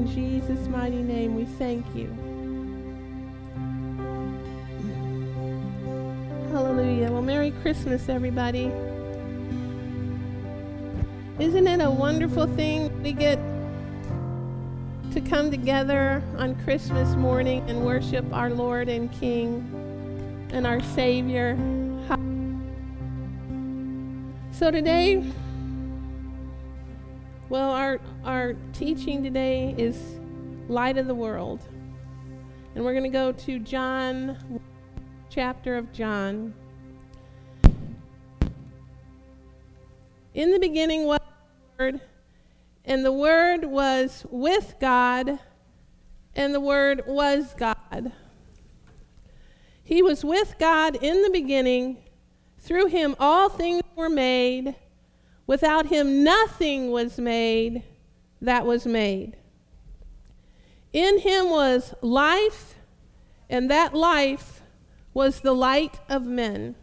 In Jesus' mighty name, we thank you. Hallelujah. Well, Merry Christmas, everybody. Isn't it a wonderful thing we get to come together on Christmas morning and worship our Lord and King and our Savior? So today, well, our, our teaching today is Light of the World. And we're going to go to John, chapter of John. In the beginning was the Word, and the Word was with God, and the Word was God. He was with God in the beginning. Through him all things were made. Without him nothing was made that was made. In him was life, and that life was the light of men.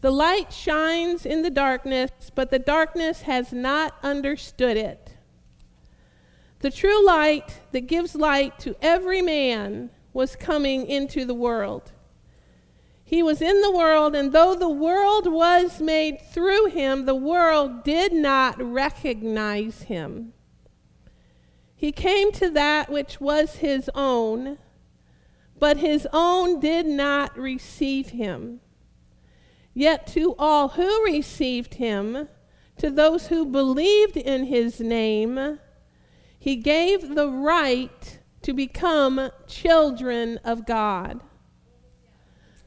The light shines in the darkness, but the darkness has not understood it. The true light that gives light to every man was coming into the world. He was in the world, and though the world was made through him, the world did not recognize him. He came to that which was his own, but his own did not receive him. Yet to all who received him, to those who believed in his name, he gave the right to become children of God.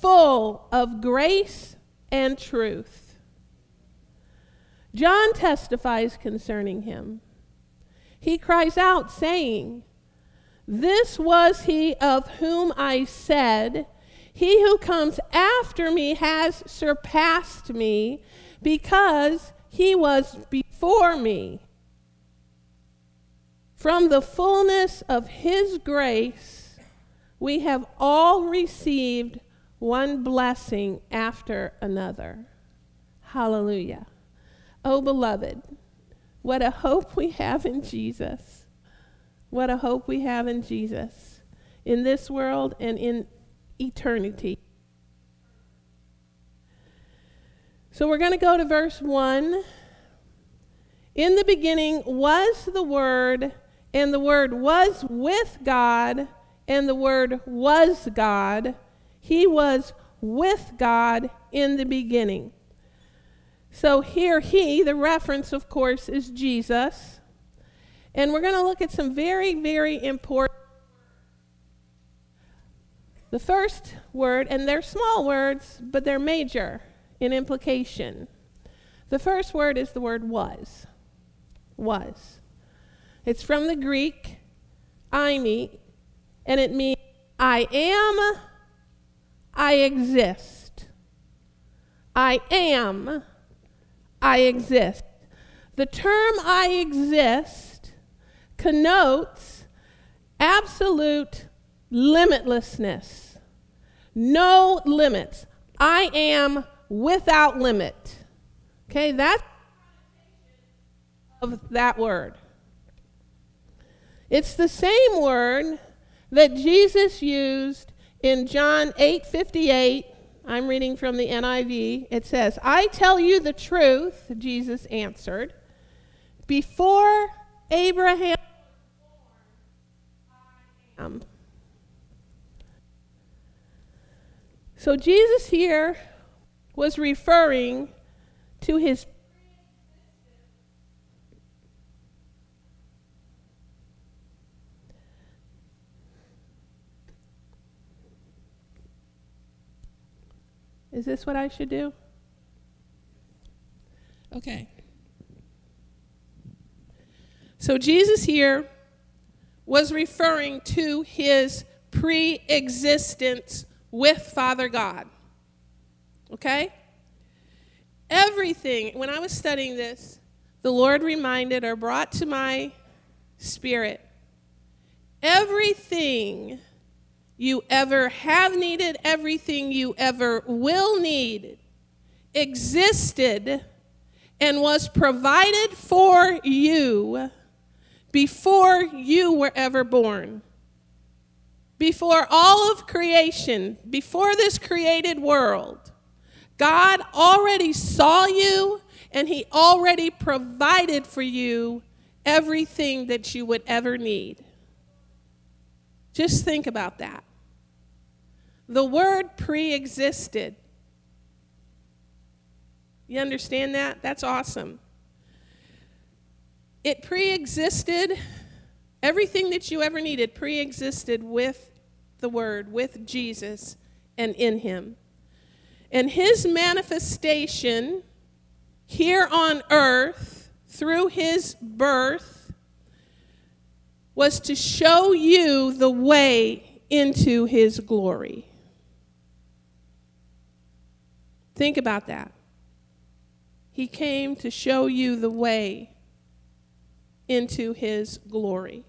full of grace and truth. John testifies concerning him. He cries out, saying, This was he of whom I said, He who comes after me has surpassed me, because he was before me. From the fullness of his grace, we have all received one blessing after another. Hallelujah. Oh, beloved, what a hope we have in Jesus. What a hope we have in Jesus in this world and in eternity. So we're going to go to verse 1. In the beginning was the Word, and the Word was with God, and the Word was God. He was with God in the beginning. So here, he, the reference, of course, is Jesus. And we're going to look at some very, very important. The first word, and they're small words, but they're major in implication. The first word is the word was. Was. It's from the Greek, eimi, and it means I am I exist. I am, I exist. The term I exist connotes absolute limitlessness, no limits. I am without limit. Okay, that's of that word. It's the same word that Jesus used in John 8 58, I'm reading from the NIV, it says, I tell you the truth, Jesus answered. Before Abraham. So Jesus here was referring to his Is this what I should do? Okay. So Jesus here was referring to his pre existence with Father God. Okay? Everything, when I was studying this, the Lord reminded or brought to my spirit everything you ever have needed, everything you ever will need, existed and was provided for you before you were ever born. Before all of creation, before this created world, God already saw you and He already provided for you everything that you would ever need. Just think about that. The word pre existed. You understand that? That's awesome. It pre existed, everything that you ever needed pre existed with the Word, with Jesus, and in Him. And His manifestation here on earth through His birth was to show you the way into His glory. Think about that. He came to show you the way into his glory.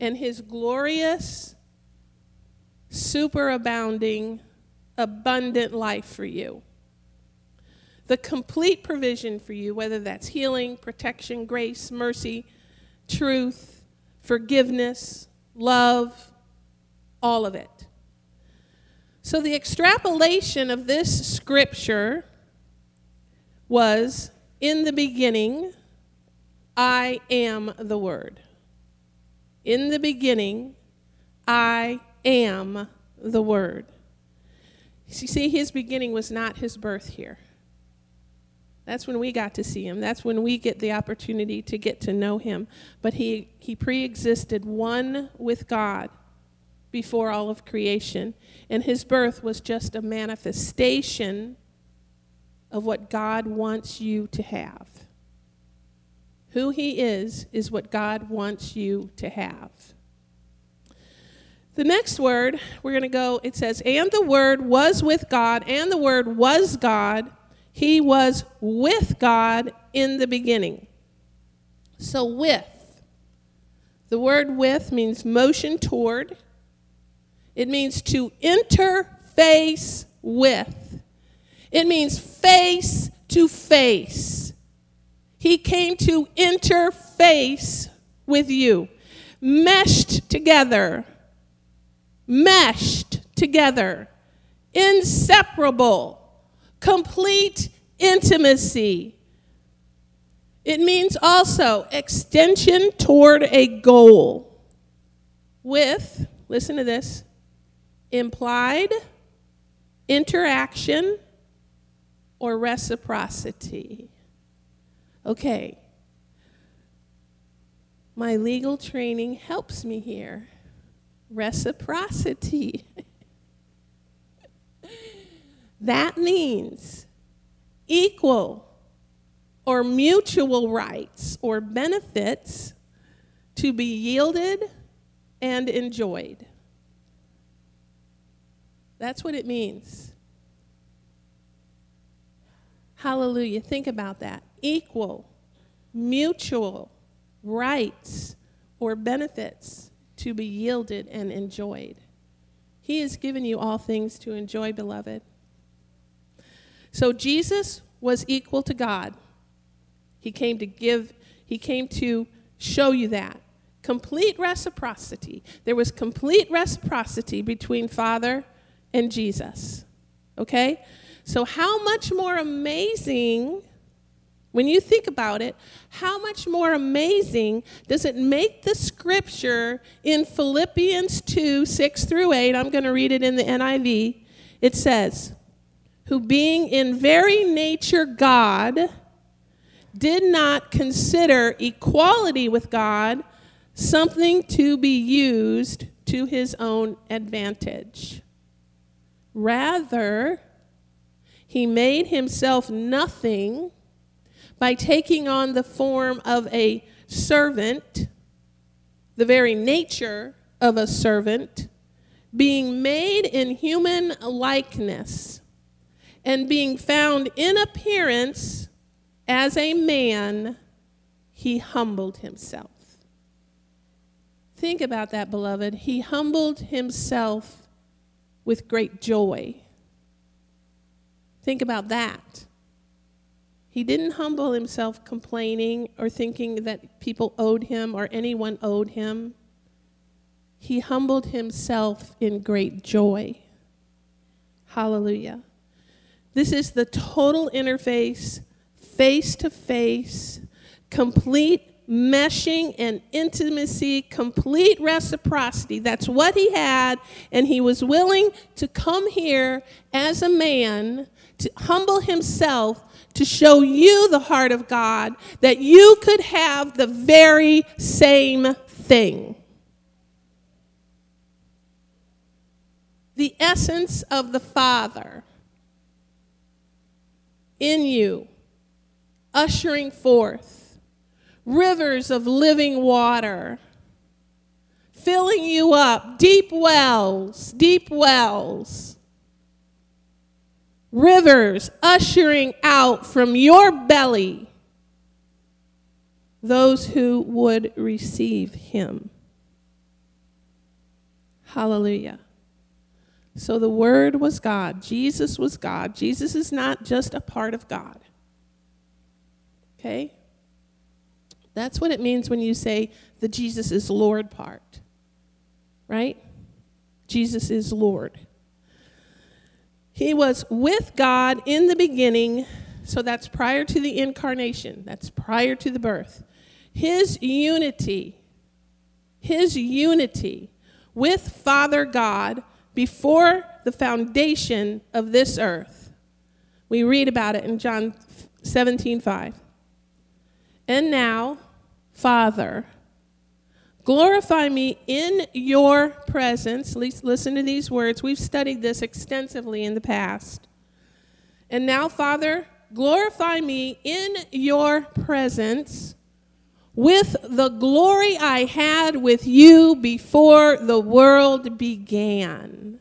And his glorious, superabounding, abundant life for you. The complete provision for you, whether that's healing, protection, grace, mercy, truth, forgiveness, love, all of it. So, the extrapolation of this scripture was in the beginning, I am the Word. In the beginning, I am the Word. You see, his beginning was not his birth here. That's when we got to see him. That's when we get the opportunity to get to know him. But he, he pre existed one with God before all of creation. And his birth was just a manifestation of what God wants you to have. Who he is, is what God wants you to have. The next word, we're going to go, it says, And the Word was with God, and the Word was God. He was with God in the beginning. So, with, the word with means motion toward, it means to interface with, it means face to face. He came to interface with you, meshed together, meshed together, inseparable, complete intimacy. It means also extension toward a goal with, listen to this, implied interaction or reciprocity. Okay. My legal training helps me here. Reciprocity. that means equal or mutual rights or benefits to be yielded and enjoyed. That's what it means. Hallelujah. Think about that. Equal, mutual rights or benefits to be yielded and enjoyed. He has given you all things to enjoy, beloved. So Jesus was equal to God. He came to give, he came to show you that. Complete reciprocity. There was complete reciprocity between Father and Jesus. Okay? So, how much more amazing, when you think about it, how much more amazing does it make the scripture in Philippians 2 6 through 8? I'm going to read it in the NIV. It says, Who being in very nature God, did not consider equality with God something to be used to his own advantage. Rather, he made himself nothing by taking on the form of a servant, the very nature of a servant, being made in human likeness, and being found in appearance as a man, he humbled himself. Think about that, beloved. He humbled himself with great joy. Think about that. He didn't humble himself complaining or thinking that people owed him or anyone owed him. He humbled himself in great joy. Hallelujah. This is the total interface, face to face, complete meshing and intimacy, complete reciprocity. That's what he had, and he was willing to come here as a man to humble himself to show you the heart of God, that you could have the very same thing. The essence of the Father in you, ushering forth rivers of living water, filling you up, deep wells, deep wells rivers ushering out from your belly those who would receive him. Hallelujah. So the Word was God. Jesus was God. Jesus is not just a part of God. Okay? That's what it means when you say the Jesus is Lord part. Right? Jesus is Lord. He was with God in the beginning, so that's prior to the incarnation, that's prior to the birth. His unity, his unity with Father God before the foundation of this earth. We read about it in John 17 5. And now, Father, Glorify me in your presence. Listen to these words. We've studied this extensively in the past. And now, Father, glorify me in your presence with the glory I had with you before the world began.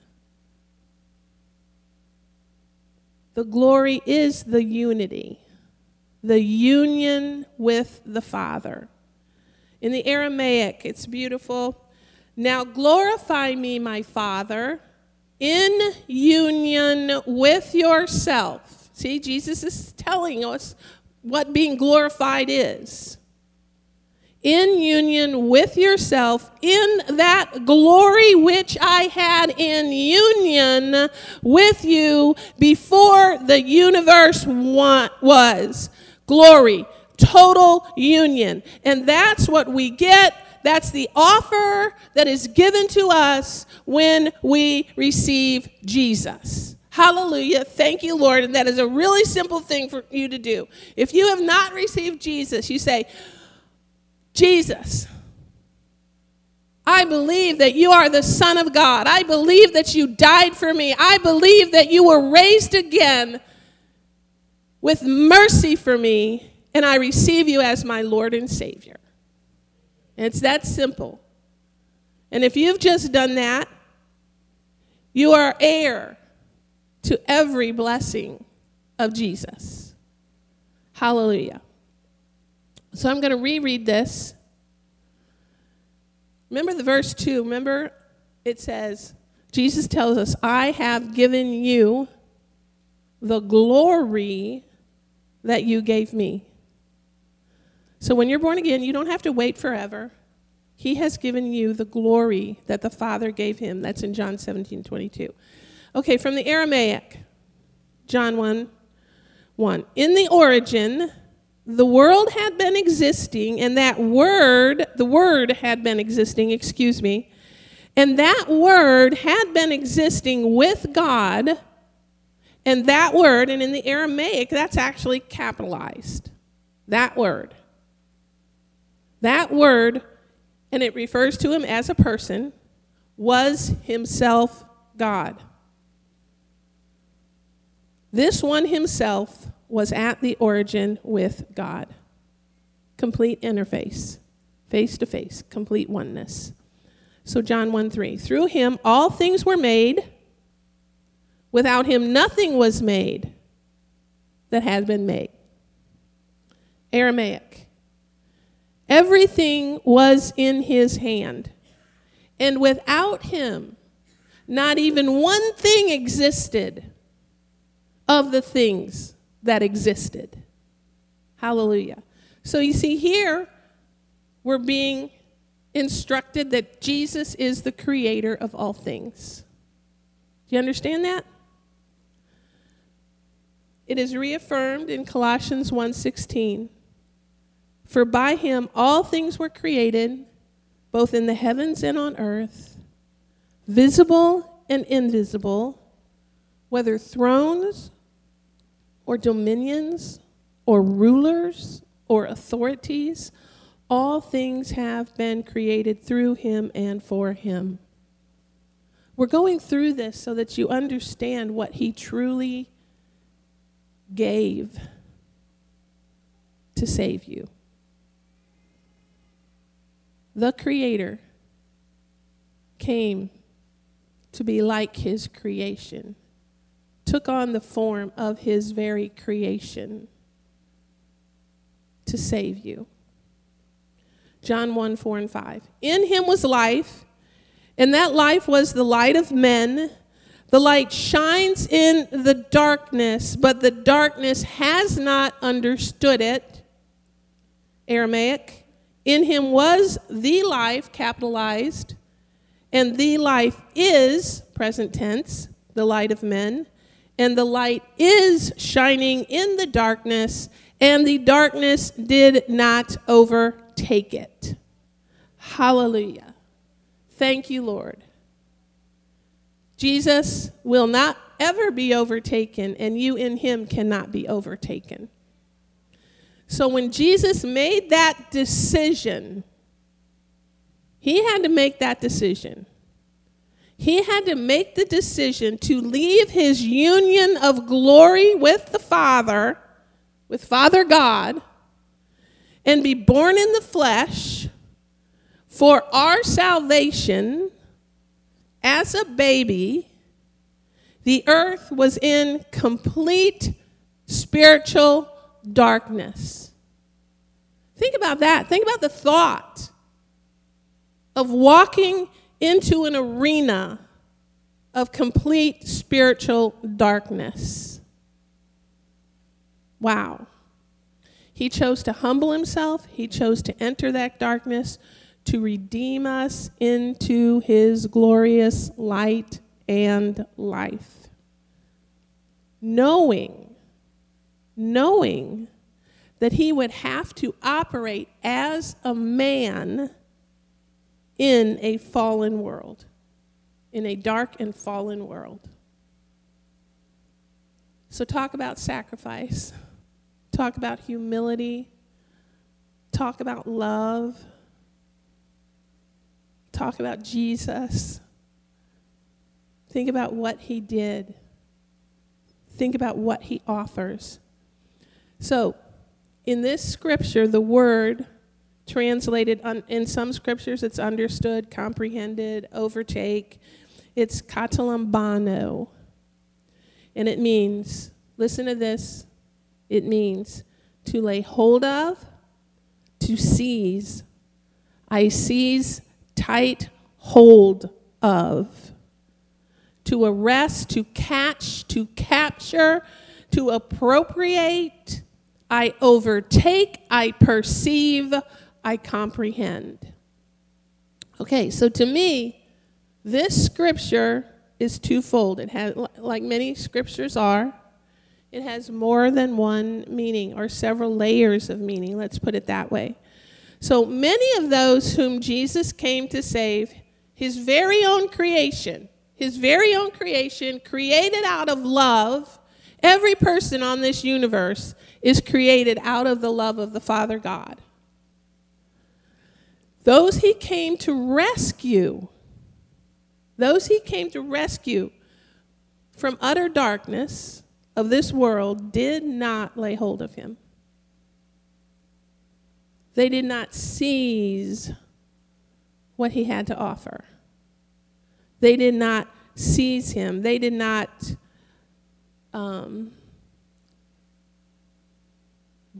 The glory is the unity, the union with the Father. In the Aramaic, it's beautiful. Now glorify me, my Father, in union with yourself. See, Jesus is telling us what being glorified is. In union with yourself, in that glory which I had in union with you before the universe was. Glory total union. And that's what we get. That's the offer that is given to us when we receive Jesus. Hallelujah. Thank you, Lord. And that is a really simple thing for you to do. If you have not received Jesus, you say, Jesus, I believe that you are the Son of God. I believe that you died for me. I believe that you were raised again with mercy for me and I receive you as my Lord and Savior. it's that simple. And if you've just done that, you are heir to every blessing of Jesus. Hallelujah. So I'm going to reread this. Remember the verse 2. Remember it says, Jesus tells us, I have given you the glory that you gave me. So when you're born again, you don't have to wait forever. He has given you the glory that the Father gave him. That's in John 17 22. Okay, from the Aramaic, John 1 1. In the origin, the world had been existing, and that word, the word had been existing, excuse me, and that word had been existing with God, and that word, and in the Aramaic, that's actually capitalized. That word. That word, and it refers to him as a person, was himself God. This one himself was at the origin with God. Complete interface. face to face, complete oneness. So, John 1 3. Through him all things were made. Without him nothing was made that had been made. Aramaic. Everything was in his hand. And without him, not even one thing existed of the things that existed. Hallelujah. So you see, here we're being instructed that Jesus is the creator of all things. Do you understand that? It is reaffirmed in Colossians 1:16. For by him all things were created, both in the heavens and on earth, visible and invisible, whether thrones or dominions or rulers or authorities, all things have been created through him and for him. We're going through this so that you understand what he truly gave to save you. The Creator came to be like His creation, took on the form of His very creation to save you. John 1 4 and 5. In Him was life, and that life was the light of men. The light shines in the darkness, but the darkness has not understood it. Aramaic. In him was the life, capitalized, and the life is, present tense, the light of men, and the light is shining in the darkness, and the darkness did not overtake it. Hallelujah. Thank you, Lord. Jesus will not ever be overtaken, and you in him cannot be overtaken. So when Jesus made that decision, he had to make that decision. He had to make the decision to leave his union of glory with the Father, with Father God, and be born in the flesh for our salvation as a baby, the earth was in complete spiritual darkness. Think about that. Think about the thought of walking into an arena of complete spiritual darkness. Wow. He chose to humble himself, he chose to enter that darkness to redeem us into his glorious light and life. Knowing, knowing that he would have to operate as a man in a fallen world, in a dark and fallen world. So, talk about sacrifice, talk about humility, talk about love talk about Jesus. Think about what he did. Think about what he offers. So, in this scripture, the word translated un, in some scriptures, it's understood, comprehended, overtake. It's katalambano. And it means, listen to this, it means to lay hold of, to seize. I seize tight hold of. To arrest, to catch, to capture, to appropriate. I overtake, I perceive, I comprehend. Okay, so to me, this scripture is twofold. It has, like many scriptures are, it has more than one meaning or several layers of meaning. Let's put it that way. So many of those whom Jesus came to save, his very own creation, his very own creation, created out of love, every person on this universe is created out of the love of the Father God. Those he came to rescue, those he came to rescue from utter darkness of this world did not lay hold of him. They did not seize what he had to offer. They did not seize him. They did not um,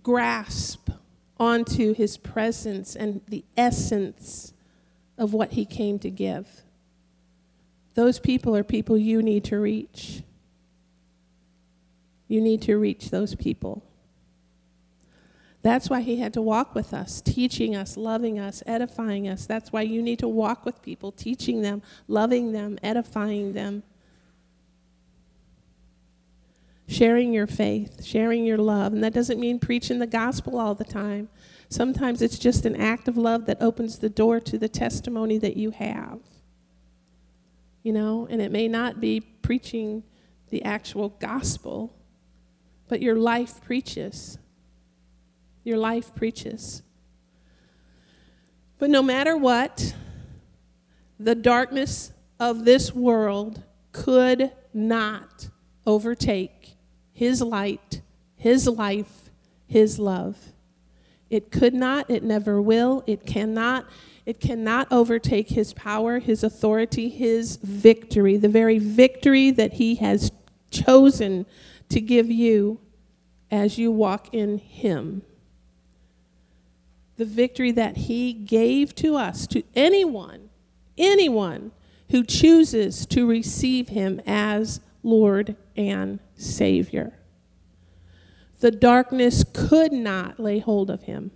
grasp onto his presence and the essence of what he came to give. Those people are people you need to reach. You need to reach those people. That's why he had to walk with us, teaching us, loving us, edifying us. That's why you need to walk with people, teaching them, loving them, edifying them. Sharing your faith, sharing your love. And that doesn't mean preaching the gospel all the time. Sometimes it's just an act of love that opens the door to the testimony that you have. You know, and it may not be preaching the actual gospel, but your life preaches. Your life preaches. But no matter what, the darkness of this world could not overtake his light, his life, his love. It could not, it never will, it cannot. It cannot overtake his power, his authority, his victory, the very victory that he has chosen to give you as you walk in him the victory that he gave to us, to anyone, anyone who chooses to receive him as Lord and Savior. The darkness could not lay hold of him.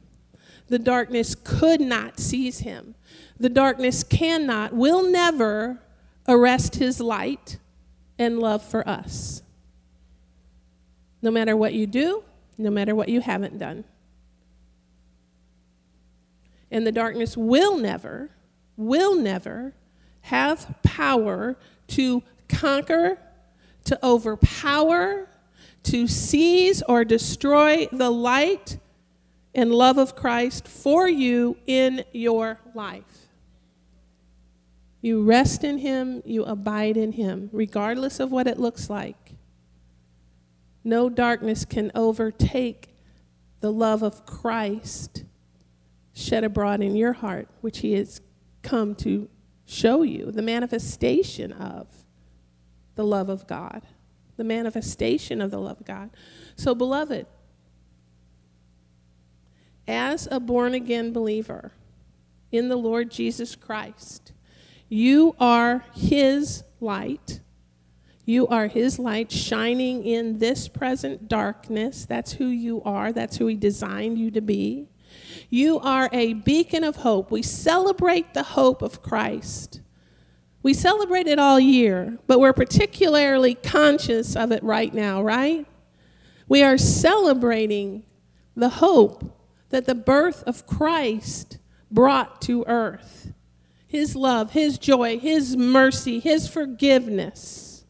The darkness could not seize him. The darkness cannot, will never arrest his light and love for us. No matter what you do, no matter what you haven't done and the darkness will never, will never have power to conquer, to overpower, to seize or destroy the light and love of Christ for you in your life. You rest in Him, you abide in Him, regardless of what it looks like. No darkness can overtake the love of Christ shed abroad in your heart, which He has come to show you, the manifestation of the love of God. The manifestation of the love of God. So, beloved, as a born again believer in the Lord Jesus Christ, you are His light. You are His light shining in this present darkness. That's who you are. That's who He designed you to be. You are a beacon of hope. We celebrate the hope of Christ. We celebrate it all year, but we're particularly conscious of it right now, right? We are celebrating the hope that the birth of Christ brought to earth His love, His joy, His mercy, His forgiveness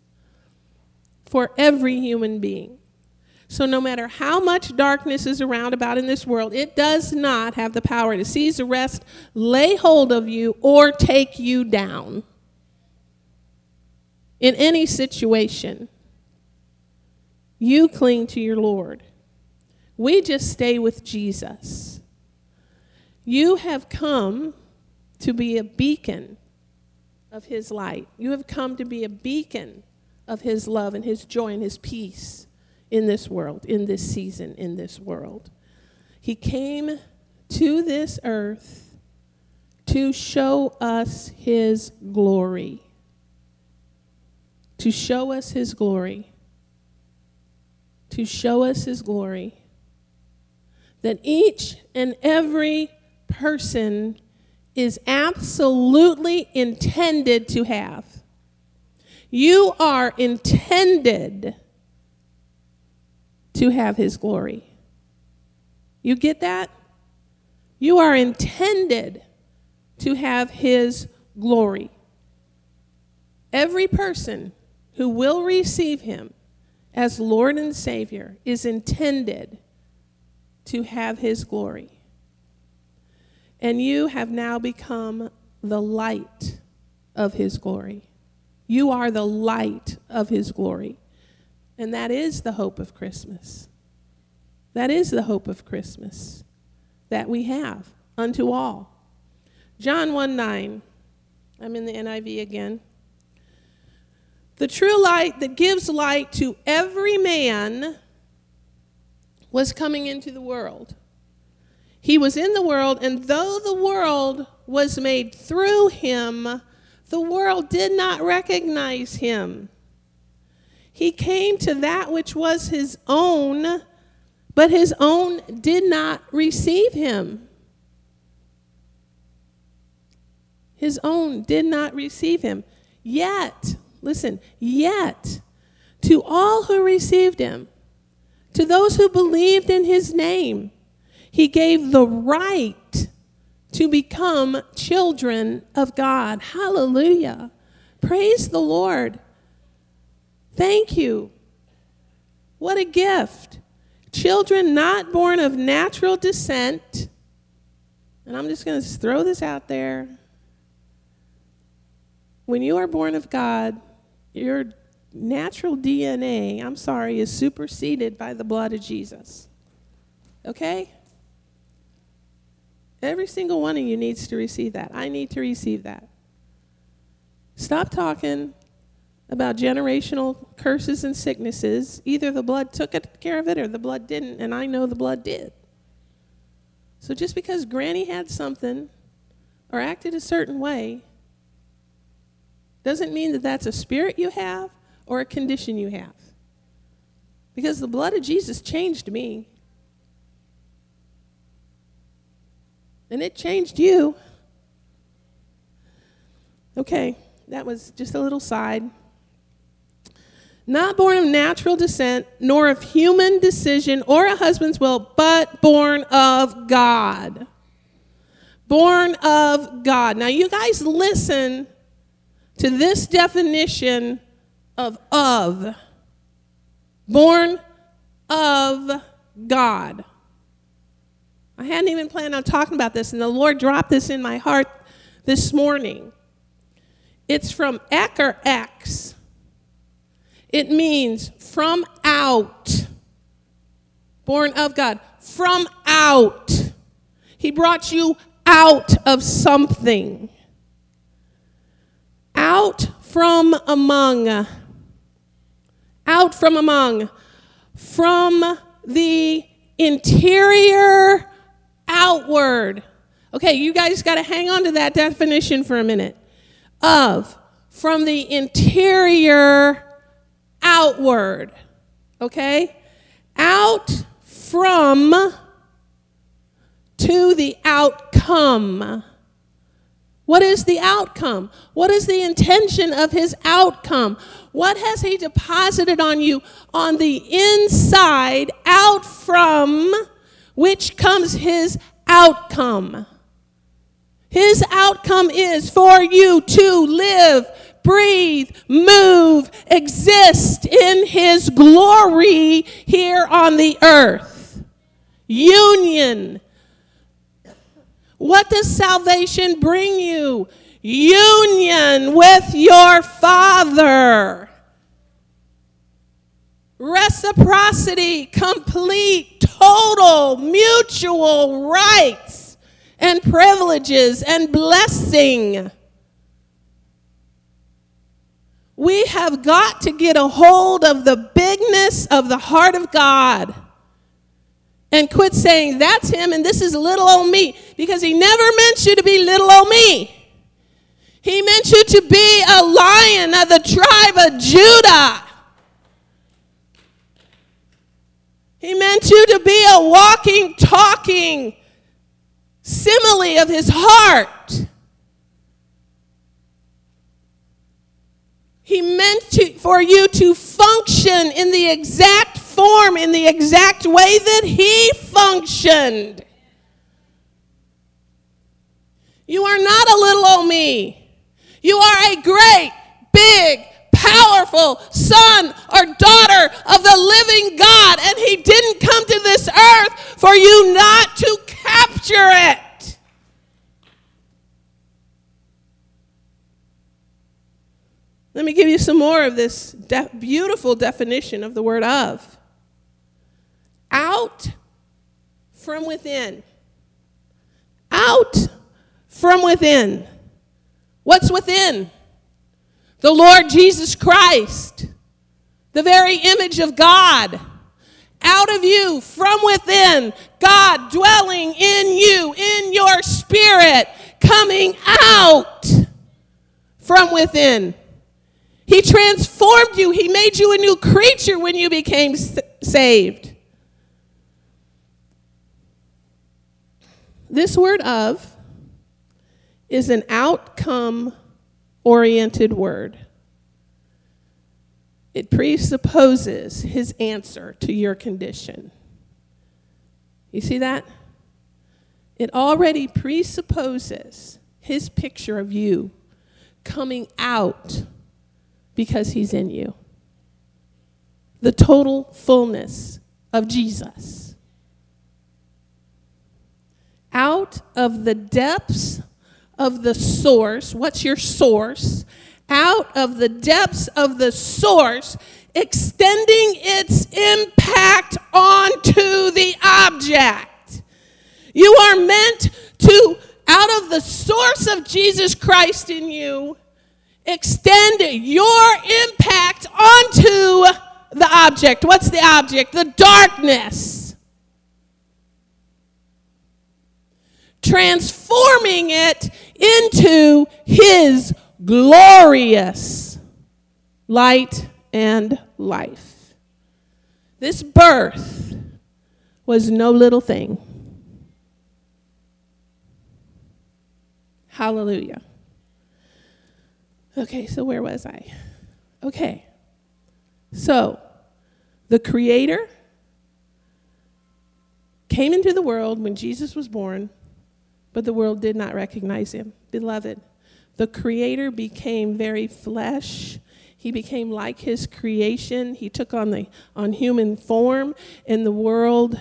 for every human being. So, no matter how much darkness is around about in this world, it does not have the power to seize, arrest, lay hold of you, or take you down in any situation. You cling to your Lord. We just stay with Jesus. You have come to be a beacon of His light. You have come to be a beacon of His love and His joy and His peace in this world, in this season, in this world. He came to this earth to show us his glory. To show us his glory. To show us his glory. That each and every person is absolutely intended to have. You are intended to have his glory. You get that? You are intended to have his glory. Every person who will receive him as Lord and Savior is intended to have his glory. And you have now become the light of his glory. You are the light of his glory. And that is the hope of Christmas. That is the hope of Christmas. that we have unto all. John 1 9. I'm in the NIV again. The true light that gives light to every man was coming into the world. He was in the world, and though the world was made through him, the world did not recognize him. He came to that which was his own, but his own did not receive him. His own did not receive him. Yet, listen, yet, to all who received him, to those who believed in his name, he gave the right to become children of God. Hallelujah. Praise the Lord. Thank you. What a gift. Children not born of natural descent. And I'm just going to throw this out there. When you are born of God, your natural DNA, I'm sorry, is superseded by the blood of Jesus. Okay? Every single one of you needs to receive that. I need to receive that. Stop talking about generational curses and sicknesses. Either the blood took care of it or the blood didn't, and I know the blood did. So just because Granny had something or acted a certain way doesn't mean that that's a spirit you have or a condition you have. Because the blood of Jesus changed me. And it changed you. Okay, that was just a little side. Not born of natural descent, nor of human decision or a husband's will, but born of God. Born of God. Now, you guys listen to this definition of of. Born of God. I hadn't even planned on talking about this, and the Lord dropped this in my heart this morning. It's from ek or ex. It means from out. Born of God. From out. He brought you out of something. Out from among. Out from among. From the interior outward. Okay, you guys got to hang on to that definition for a minute. Of, from the interior outward. Okay? Out from to the outcome. What is the outcome? What is the intention of his outcome? What has he deposited on you on the inside, out from which comes his outcome. His outcome is for you to live, breathe, move, exist in his glory here on the earth. Union. What does salvation bring you? Union with your Father. Reciprocity, complete total mutual rights and privileges and blessing. We have got to get a hold of the bigness of the heart of God and quit saying, that's him and this is little old me, because he never meant you to be little old me. He meant you to be a lion of the tribe of Judah. He meant you to be a walking, talking simile of his heart. He meant to, for you to function in the exact form, in the exact way that he functioned. You are not a little old me. You are a great, big, powerful son or daughter of the living God, and He didn't come to this earth for you not to capture it. Let me give you some more of this de- beautiful definition of the word of. Out from within. out from within. What's within? The Lord Jesus Christ, the very image of God. Out of you, from within, God dwelling in you, in your spirit, coming out from within. He transformed you. He made you a new creature when you became saved. This word of is an outcome oriented word. It presupposes his answer to your condition. You see that? It already presupposes his picture of you coming out because he's in you. The total fullness of Jesus. Out of the depths of the source, what's your source? Out of the depths of the source, extending its impact onto the object. You are meant to, out of the source of Jesus Christ in you, extend your impact onto the object. What's the object? The darkness. Transforming it into His glorious light and life. This birth was no little thing. Hallelujah. Okay, so where was I? Okay. So, the Creator came into the world when Jesus was born, but the world did not recognize him. Beloved, the Creator became very flesh. He became like his creation. He took on the on human form, and the world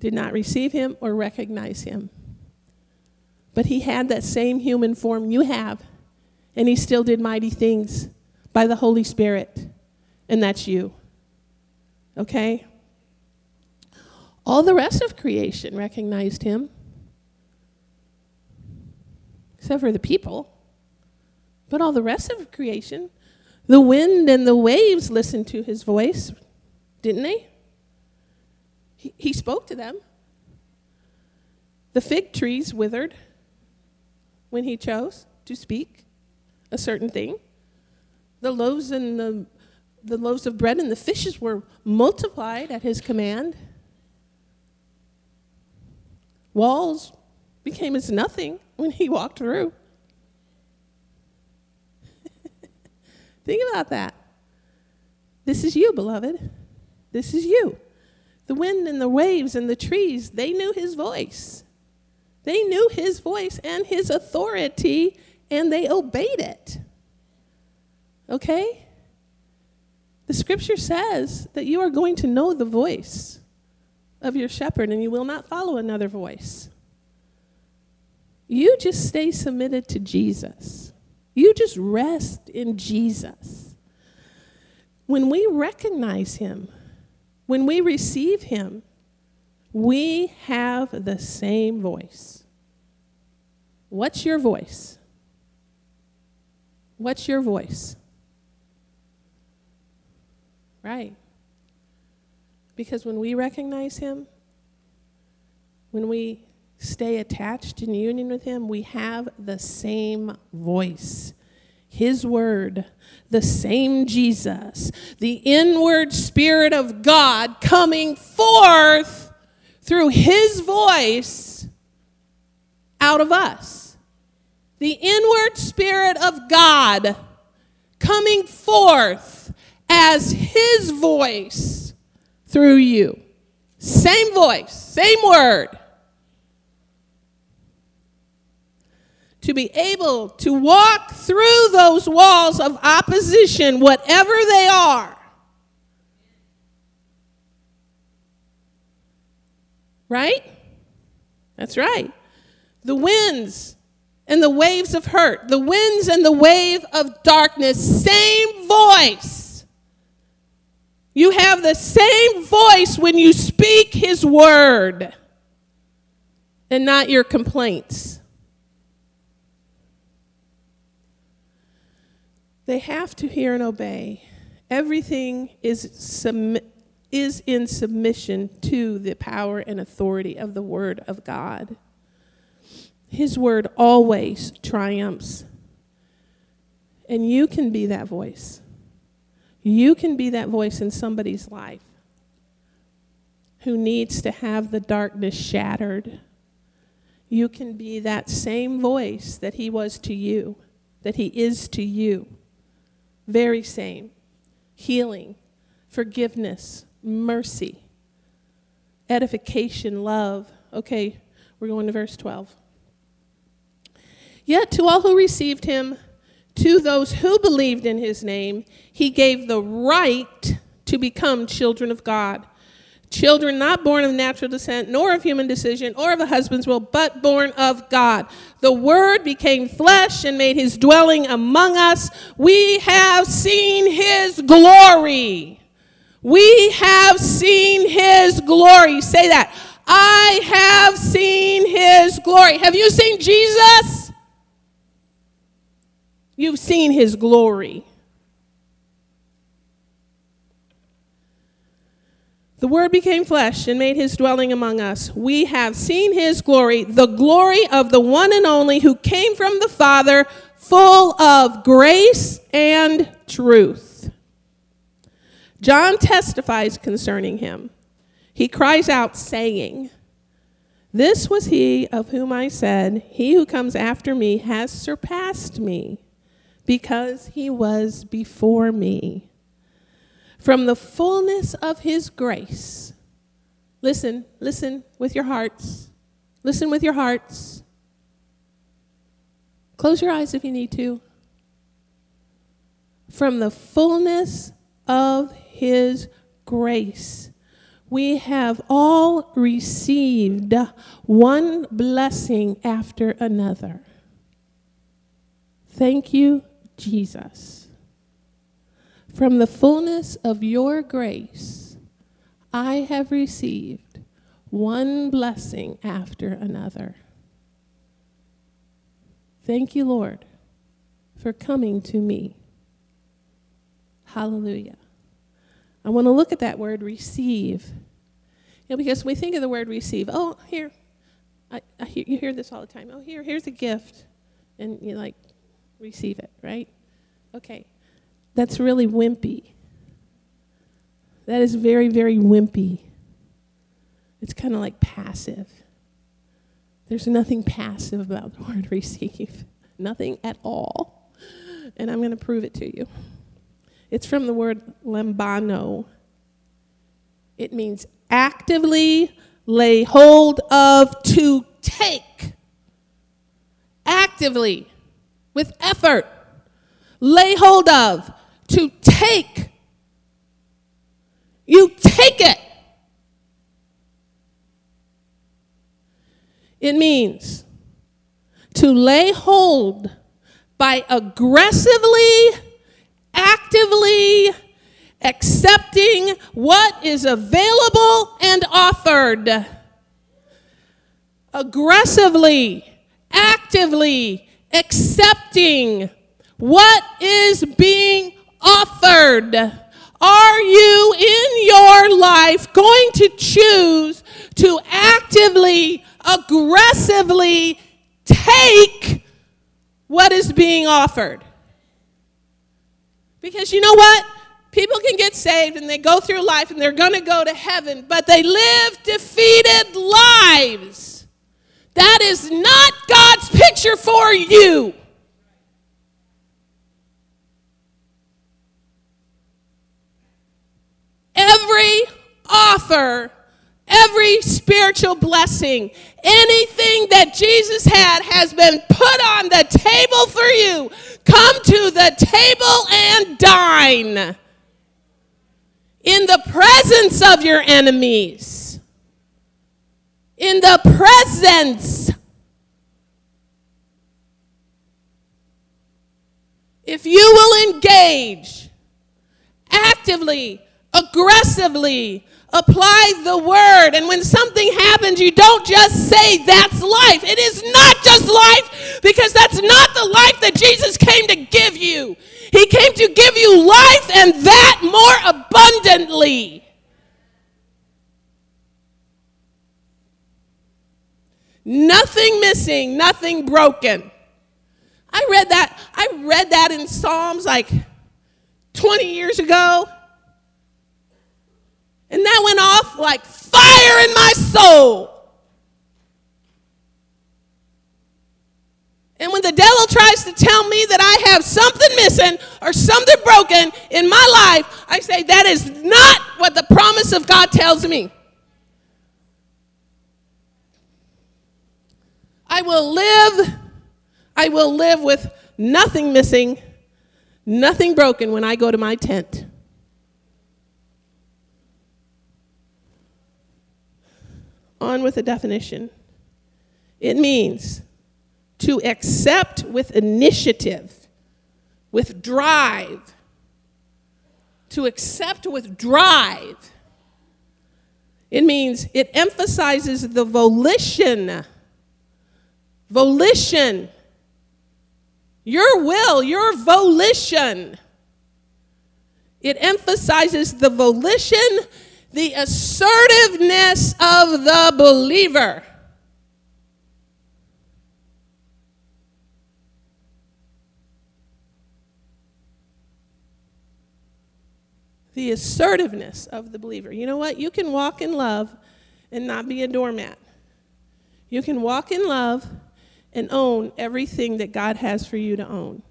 did not receive him or recognize him. But he had that same human form you have, and he still did mighty things by the Holy Spirit and that's you. Okay? All the rest of creation recognized him, except for the people. But all the rest of creation, the wind and the waves listened to his voice, didn't they? He, he spoke to them. The fig trees withered when he chose to speak a certain thing. The loaves and the the loaves of bread and the fishes were multiplied at his command. Walls became as nothing when he walked through. Think about that. This is you, beloved. This is you. The wind and the waves and the trees, they knew his voice. They knew his voice and his authority, and they obeyed it. Okay? The scripture says that you are going to know the voice of your shepherd and you will not follow another voice. You just stay submitted to Jesus. You just rest in Jesus. When we recognize Him, when we receive Him, we have the same voice. What's your voice? What's your voice? Right. Because when we recognize Him, when we stay attached in union with Him, we have the same voice. His word, the same Jesus, the inward Spirit of God coming forth through His voice out of us. The inward Spirit of God coming forth as his voice through you. Same voice, same word. To be able to walk through those walls of opposition, whatever they are. Right? That's right. The winds and the waves of hurt, the winds and the wave of darkness, same voice you have the same voice when you speak His word. and not your complaints. They have to hear and obey. Everything is, is in submission to the power and authority of the Word of God. His Word always triumphs. And you can be that voice. You can be that voice in somebody's life who needs to have the darkness shattered. You can be that same voice that He was to you, that He is to you. Very same. Healing, forgiveness, mercy, edification, love. Okay, we're going to verse 12. Yet to all who received him, to those who believed in his name, he gave the right to become children of God Children not born of natural descent, nor of human decision, or of a husband's will, but born of God. The Word became flesh and made his dwelling among us. We have seen his glory. We have seen his glory. Say that. I have seen his glory. Have you seen Jesus? You've seen his glory. The Word became flesh and made his dwelling among us. We have seen his glory, the glory of the one and only who came from the Father, full of grace and truth. John testifies concerning him. He cries out, saying, This was he of whom I said, He who comes after me has surpassed me, because he was before me from the fullness of his grace. Listen, listen with your hearts. Listen with your hearts. Close your eyes if you need to. From the fullness of his grace, we have all received one blessing after another. Thank you, Jesus. From the fullness of your grace, I have received one blessing after another. Thank you, Lord, for coming to me. Hallelujah. I want to look at that word receive. You know, because we think of the word receive. Oh, here. I, I hear, you hear this all the time. Oh, here, here's a gift. And you like receive it, right? Okay that's really wimpy. That is very, very wimpy. It's kind of like passive. There's nothing passive about the word receive, nothing at all. And I'm going to prove it to you. It's from the word lambano. It means actively lay hold of, to take. Actively, with effort, lay hold of, to take. You take it. It means to lay hold by aggressively, actively accepting what is available and offered. Aggressively, actively accepting what is being offered. Are you in your life going to choose to actively, aggressively take what is being offered? Because you know what? People can get saved and they go through life and they're going to go to heaven, but they live defeated lives. That is not God's picture for you. Every offer, every spiritual blessing, anything that Jesus had has been put on the table for you. Come to the table and dine in the presence of your enemies. In the presence. If you will engage actively aggressively apply the word. And when something happens, you don't just say that's life. It is not just life because that's not the life that Jesus came to give you. He came to give you life and that more abundantly. Nothing missing, nothing broken. I read that I read that in Psalms like 20 years ago. And that went off like fire in my soul. And when the devil tries to tell me that I have something missing or something broken in my life, I say that is not what the promise of God tells me. I will live, I will live with nothing missing, nothing broken when I go to my tent. On with the definition. It means to accept with initiative, with drive. To accept with drive. It means it emphasizes the volition. Volition. Your will, your volition. It emphasizes the volition the assertiveness of the believer. The assertiveness of the believer. You know what? You can walk in love and not be a doormat. You can walk in love and own everything that God has for you to own.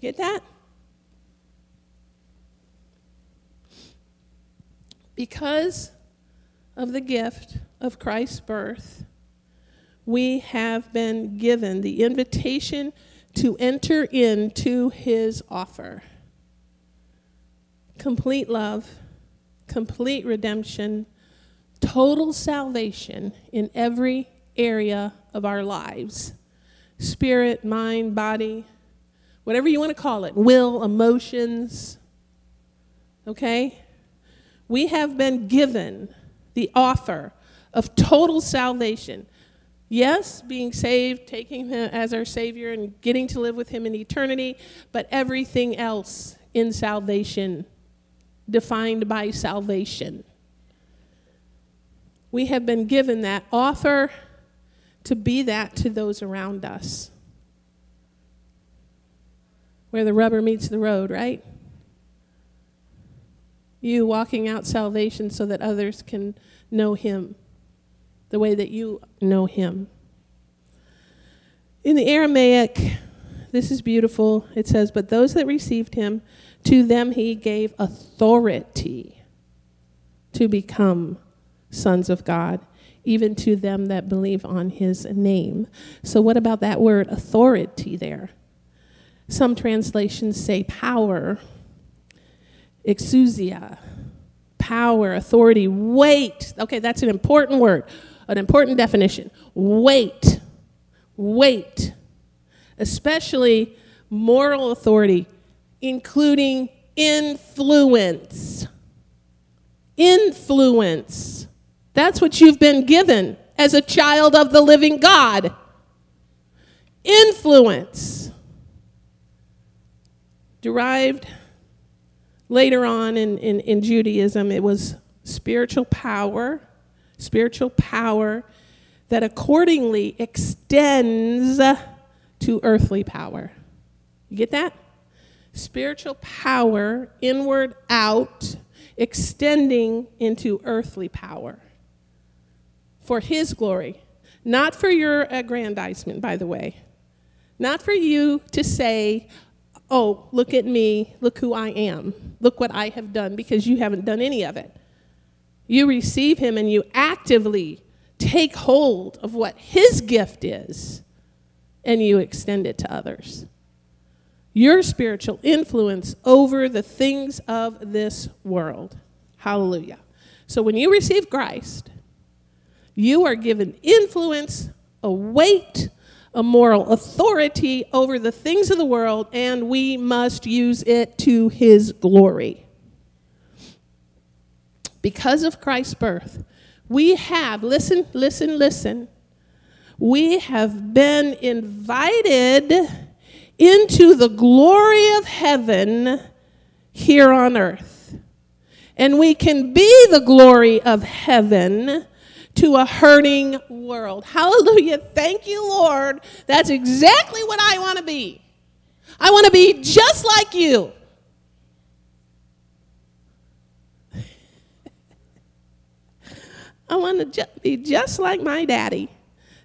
Get that? Because of the gift of Christ's birth, we have been given the invitation to enter into his offer. Complete love, complete redemption, total salvation in every area of our lives spirit, mind, body, whatever you want to call it, will, emotions. Okay? We have been given the offer of total salvation. Yes, being saved, taking Him as our Savior, and getting to live with Him in eternity, but everything else in salvation, defined by salvation. We have been given that offer to be that to those around us. Where the rubber meets the road, right? You walking out salvation so that others can know Him the way that you know Him. In the Aramaic, this is beautiful. It says, But those that received Him, to them He gave authority to become sons of God, even to them that believe on His name. So, what about that word authority there? Some translations say power exousia, power, authority, weight. Okay, that's an important word, an important definition. Weight, weight, especially moral authority, including influence. Influence. That's what you've been given as a child of the living God. Influence. Derived Later on in, in, in Judaism, it was spiritual power, spiritual power that accordingly extends to earthly power. You get that? Spiritual power, inward out, extending into earthly power for His glory, not for your aggrandizement, by the way. Not for you to say, oh, look at me, look who I am, look what I have done, because you haven't done any of it. You receive Him and you actively take hold of what His gift is and you extend it to others. Your spiritual influence over the things of this world. Hallelujah. So when you receive Christ, you are given influence, a weight, a moral authority over the things of the world, and we must use it to his glory. Because of Christ's birth, we have, listen, listen, listen, we have been invited into the glory of heaven here on earth. And we can be the glory of heaven to a hurting world. Hallelujah. Thank you, Lord. That's exactly what I want to be. I want to be just like you. I want to ju- be just like my daddy.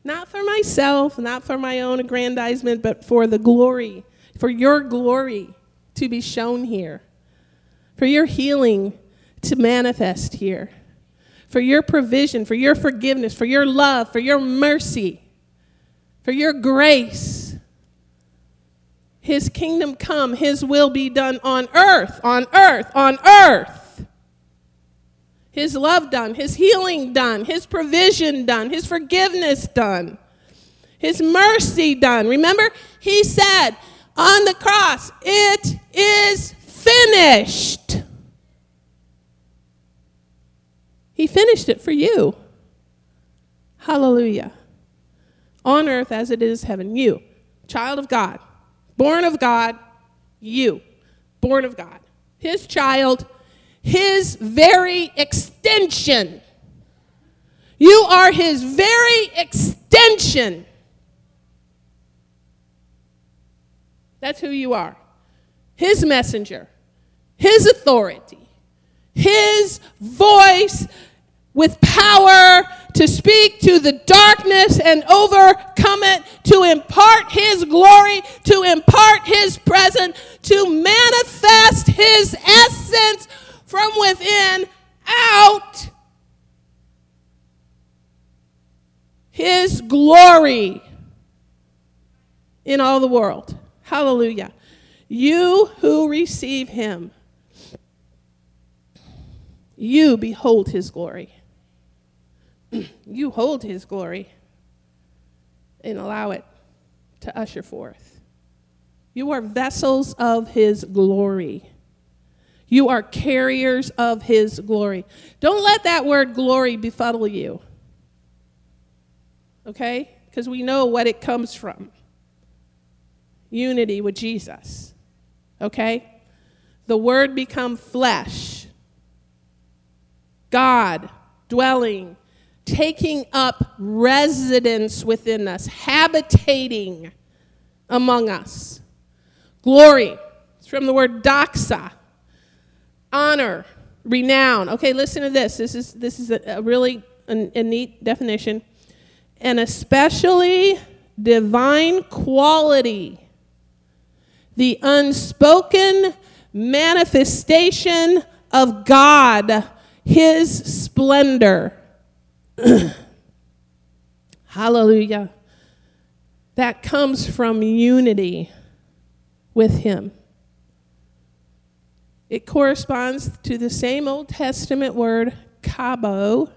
Not for myself, not for my own aggrandizement, but for the glory, for your glory to be shown here, for your healing to manifest here, for your provision, for your forgiveness, for your love, for your mercy, for your grace. His kingdom come, His will be done on earth, on earth, on earth. His love done, His healing done, His provision done, His forgiveness done, His mercy done. Remember, He said on the cross, It is finished. He finished it for you. Hallelujah. On earth as it is heaven. You, child of God, born of God, you, born of God. His child, his very extension. You are his very extension. That's who you are. His messenger, his authority, his voice with power to speak to the darkness and overcome it, to impart His glory, to impart His presence, to manifest His essence from within out. His glory in all the world. Hallelujah. You who receive Him, you behold His glory you hold his glory and allow it to usher forth. You are vessels of his glory. You are carriers of his glory. Don't let that word glory befuddle you. Okay? Because we know what it comes from unity with Jesus. Okay? The word become flesh. God dwelling taking up residence within us, habitating among us. Glory, it's from the word doxa, honor, renown. Okay, listen to this. This is, this is a, a really a, a neat definition. An especially divine quality, the unspoken manifestation of God, His splendor. Hallelujah. That comes from unity with Him. It corresponds to the same Old Testament word, kabo,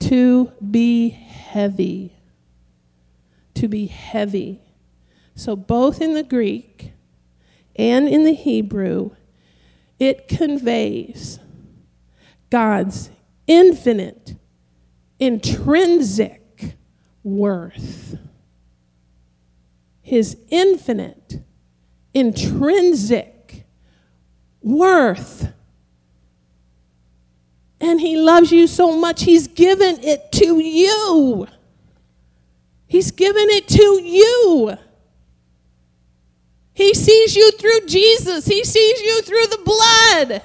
to be heavy. To be heavy. So, both in the Greek and in the Hebrew, it conveys God's infinite intrinsic worth, his infinite, intrinsic worth. And he loves you so much, he's given it to you. He's given it to you. He sees you through Jesus, he sees you through the blood.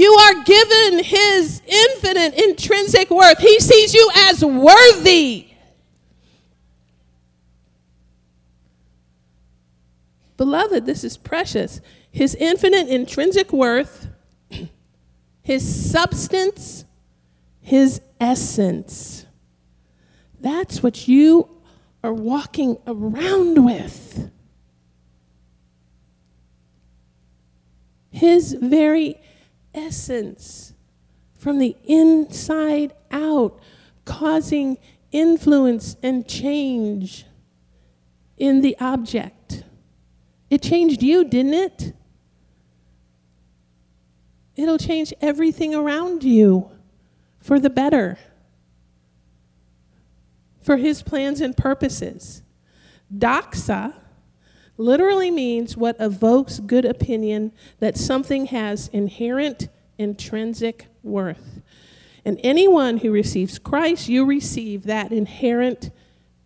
You are given his infinite intrinsic worth. He sees you as worthy. Beloved, this is precious. His infinite intrinsic worth, his substance, his essence. That's what you are walking around with. His very essence from the inside out, causing influence and change in the object. It changed you, didn't it? It'll change everything around you for the better, for His plans and purposes. Doxa literally means what evokes good opinion that something has inherent intrinsic worth. And anyone who receives Christ, you receive that inherent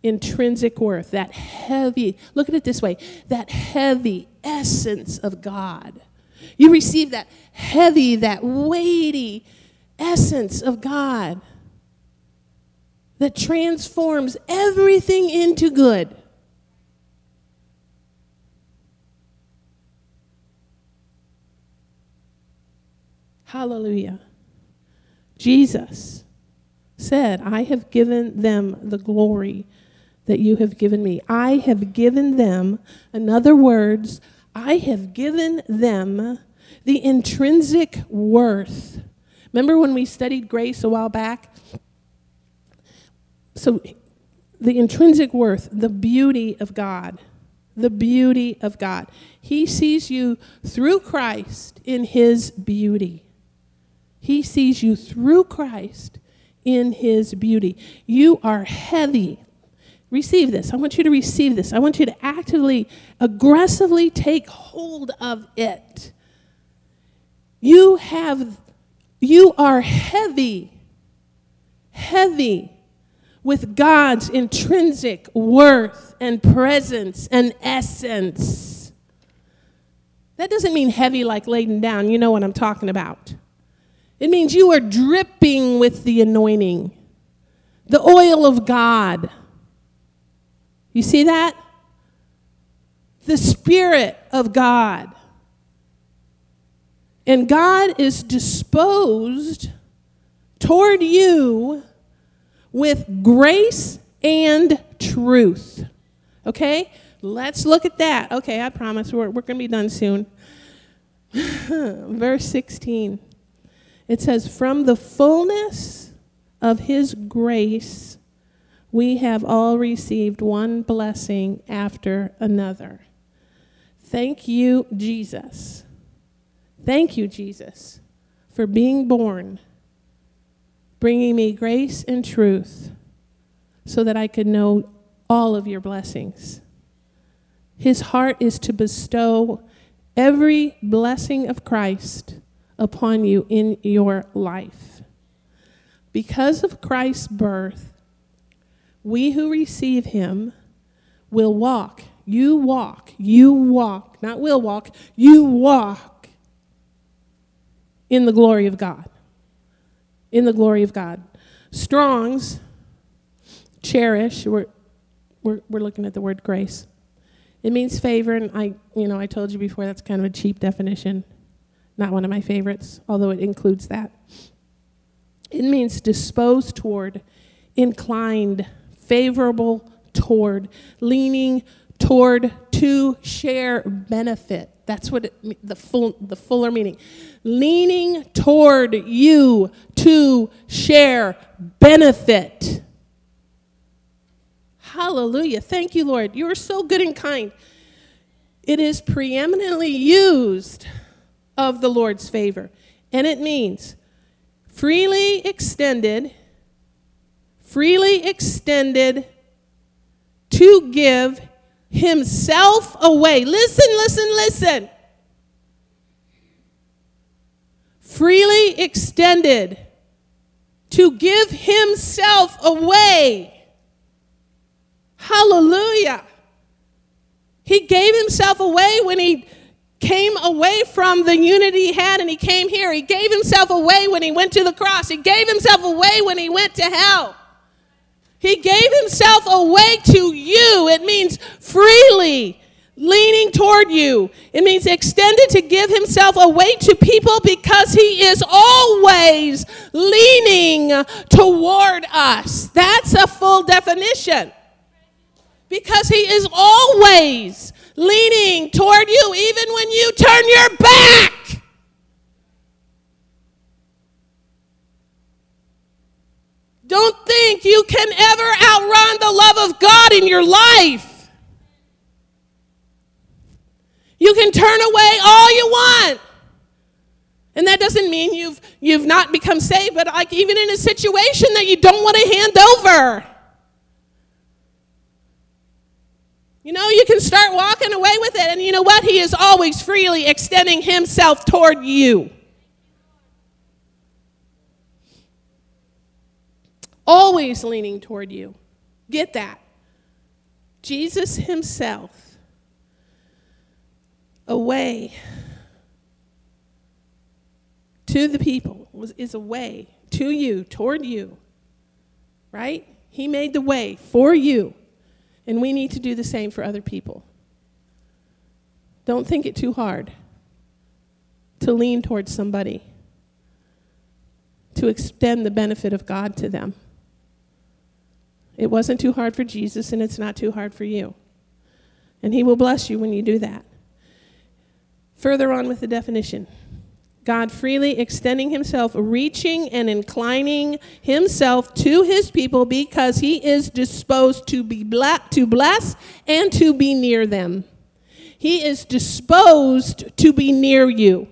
intrinsic worth, that heavy, look at it this way, that heavy essence of God. You receive that heavy, that weighty essence of God that transforms everything into good. Hallelujah. Jesus said, I have given them the glory that you have given me. I have given them, in other words, I have given them the intrinsic worth. Remember when we studied grace a while back? So, the intrinsic worth, the beauty of God, the beauty of God. He sees you through Christ in His beauty. He sees you through Christ in his beauty. You are heavy. Receive this. I want you to receive this. I want you to actively, aggressively take hold of it. You have, you are heavy, heavy with God's intrinsic worth and presence and essence. That doesn't mean heavy like laden down. You know what I'm talking about. It means you are dripping with the anointing, the oil of God. You see that? The Spirit of God. And God is disposed toward you with grace and truth. Okay? Let's look at that. Okay, I promise we're, we're going to be done soon. Verse 16. It says, From the fullness of his grace, we have all received one blessing after another. Thank you, Jesus. Thank you, Jesus, for being born, bringing me grace and truth so that I could know all of your blessings. His heart is to bestow every blessing of Christ upon you in your life. Because of Christ's birth, we who receive him will walk. You walk. You walk. Not will walk. You walk in the glory of God. In the glory of God. Strong's charis. We're, we're, we're looking at the word grace. It means favor, and I, you know, I told you before that's kind of a cheap definition. Not one of my favorites, although it includes that. It means disposed toward, inclined, favorable toward, leaning toward to share benefit. That's what it, the full the fuller meaning. Leaning toward you to share benefit. Hallelujah. Thank you, Lord. You are so good and kind. It is preeminently used of the Lord's favor. And it means freely extended, freely extended to give himself away. Listen, listen, listen. Freely extended to give himself away. Hallelujah. He gave himself away when he came away from the unity he had and he came here. He gave himself away when he went to the cross. He gave himself away when he went to hell. He gave himself away to you. It means freely leaning toward you. It means extended to give himself away to people because he is always leaning toward us. That's a full definition. Because he is always leaning toward you even when you turn your back. Don't think you can ever outrun the love of God in your life. You can turn away all you want. And that doesn't mean you've, you've not become saved, but like even in a situation that you don't want to hand over. You know, you can start walking away with it, and you know what? He is always freely extending himself toward you. Always leaning toward you. Get that. Jesus himself, away to the people, is a way to you, toward you, right? He made the way for you, and we need to do the same for other people. Don't think it too hard to lean towards somebody, to extend the benefit of God to them. It wasn't too hard for Jesus, and it's not too hard for you. And He will bless you when you do that. Further on with the definition God freely extending Himself, reaching and inclining Himself to His people because He is disposed to, be ble- to bless and to be near them. He is disposed to be near you.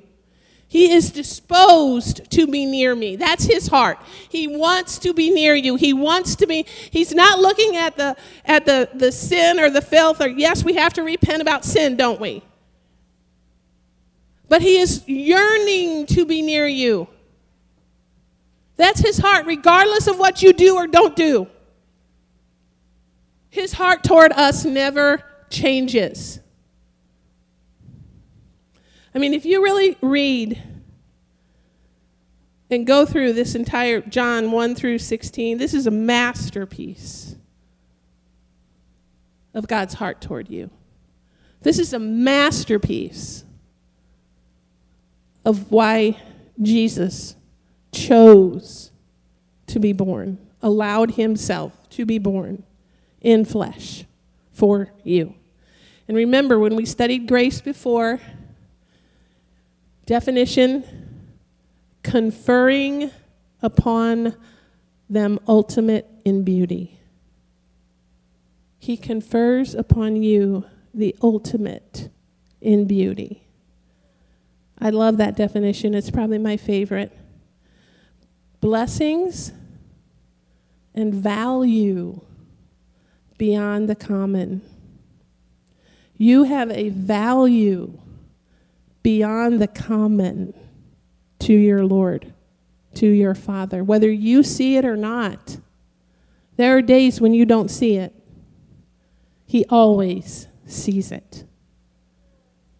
He is disposed to be near me. That's his heart. He wants to be near you. He wants to be, he's not looking at the at the, the sin or the filth, or yes, we have to repent about sin, don't we? But he is yearning to be near you. That's his heart, regardless of what you do or don't do. His heart toward us never changes. I mean, if you really read and go through this entire John 1 through 16, this is a masterpiece of God's heart toward you. This is a masterpiece of why Jesus chose to be born, allowed himself to be born in flesh for you. And remember, when we studied grace before, Definition conferring upon them ultimate in beauty. He confers upon you the ultimate in beauty. I love that definition, it's probably my favorite. Blessings and value beyond the common. You have a value beyond the common to your Lord, to your Father, whether you see it or not. There are days when you don't see it. He always sees it.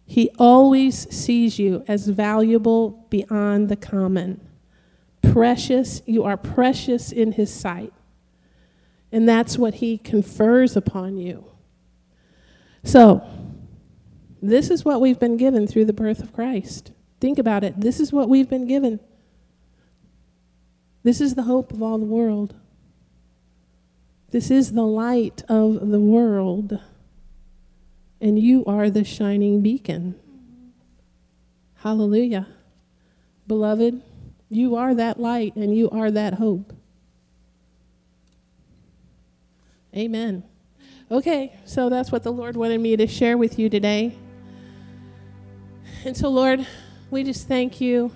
He always sees you as valuable beyond the common. Precious, you are precious in His sight. And that's what He confers upon you. So, this is what we've been given through the birth of Christ. Think about it. This is what we've been given. This is the hope of all the world. This is the light of the world. And you are the shining beacon. Hallelujah. Beloved, you are that light and you are that hope. Amen. Okay, so that's what the Lord wanted me to share with you today. And so, Lord, we just thank you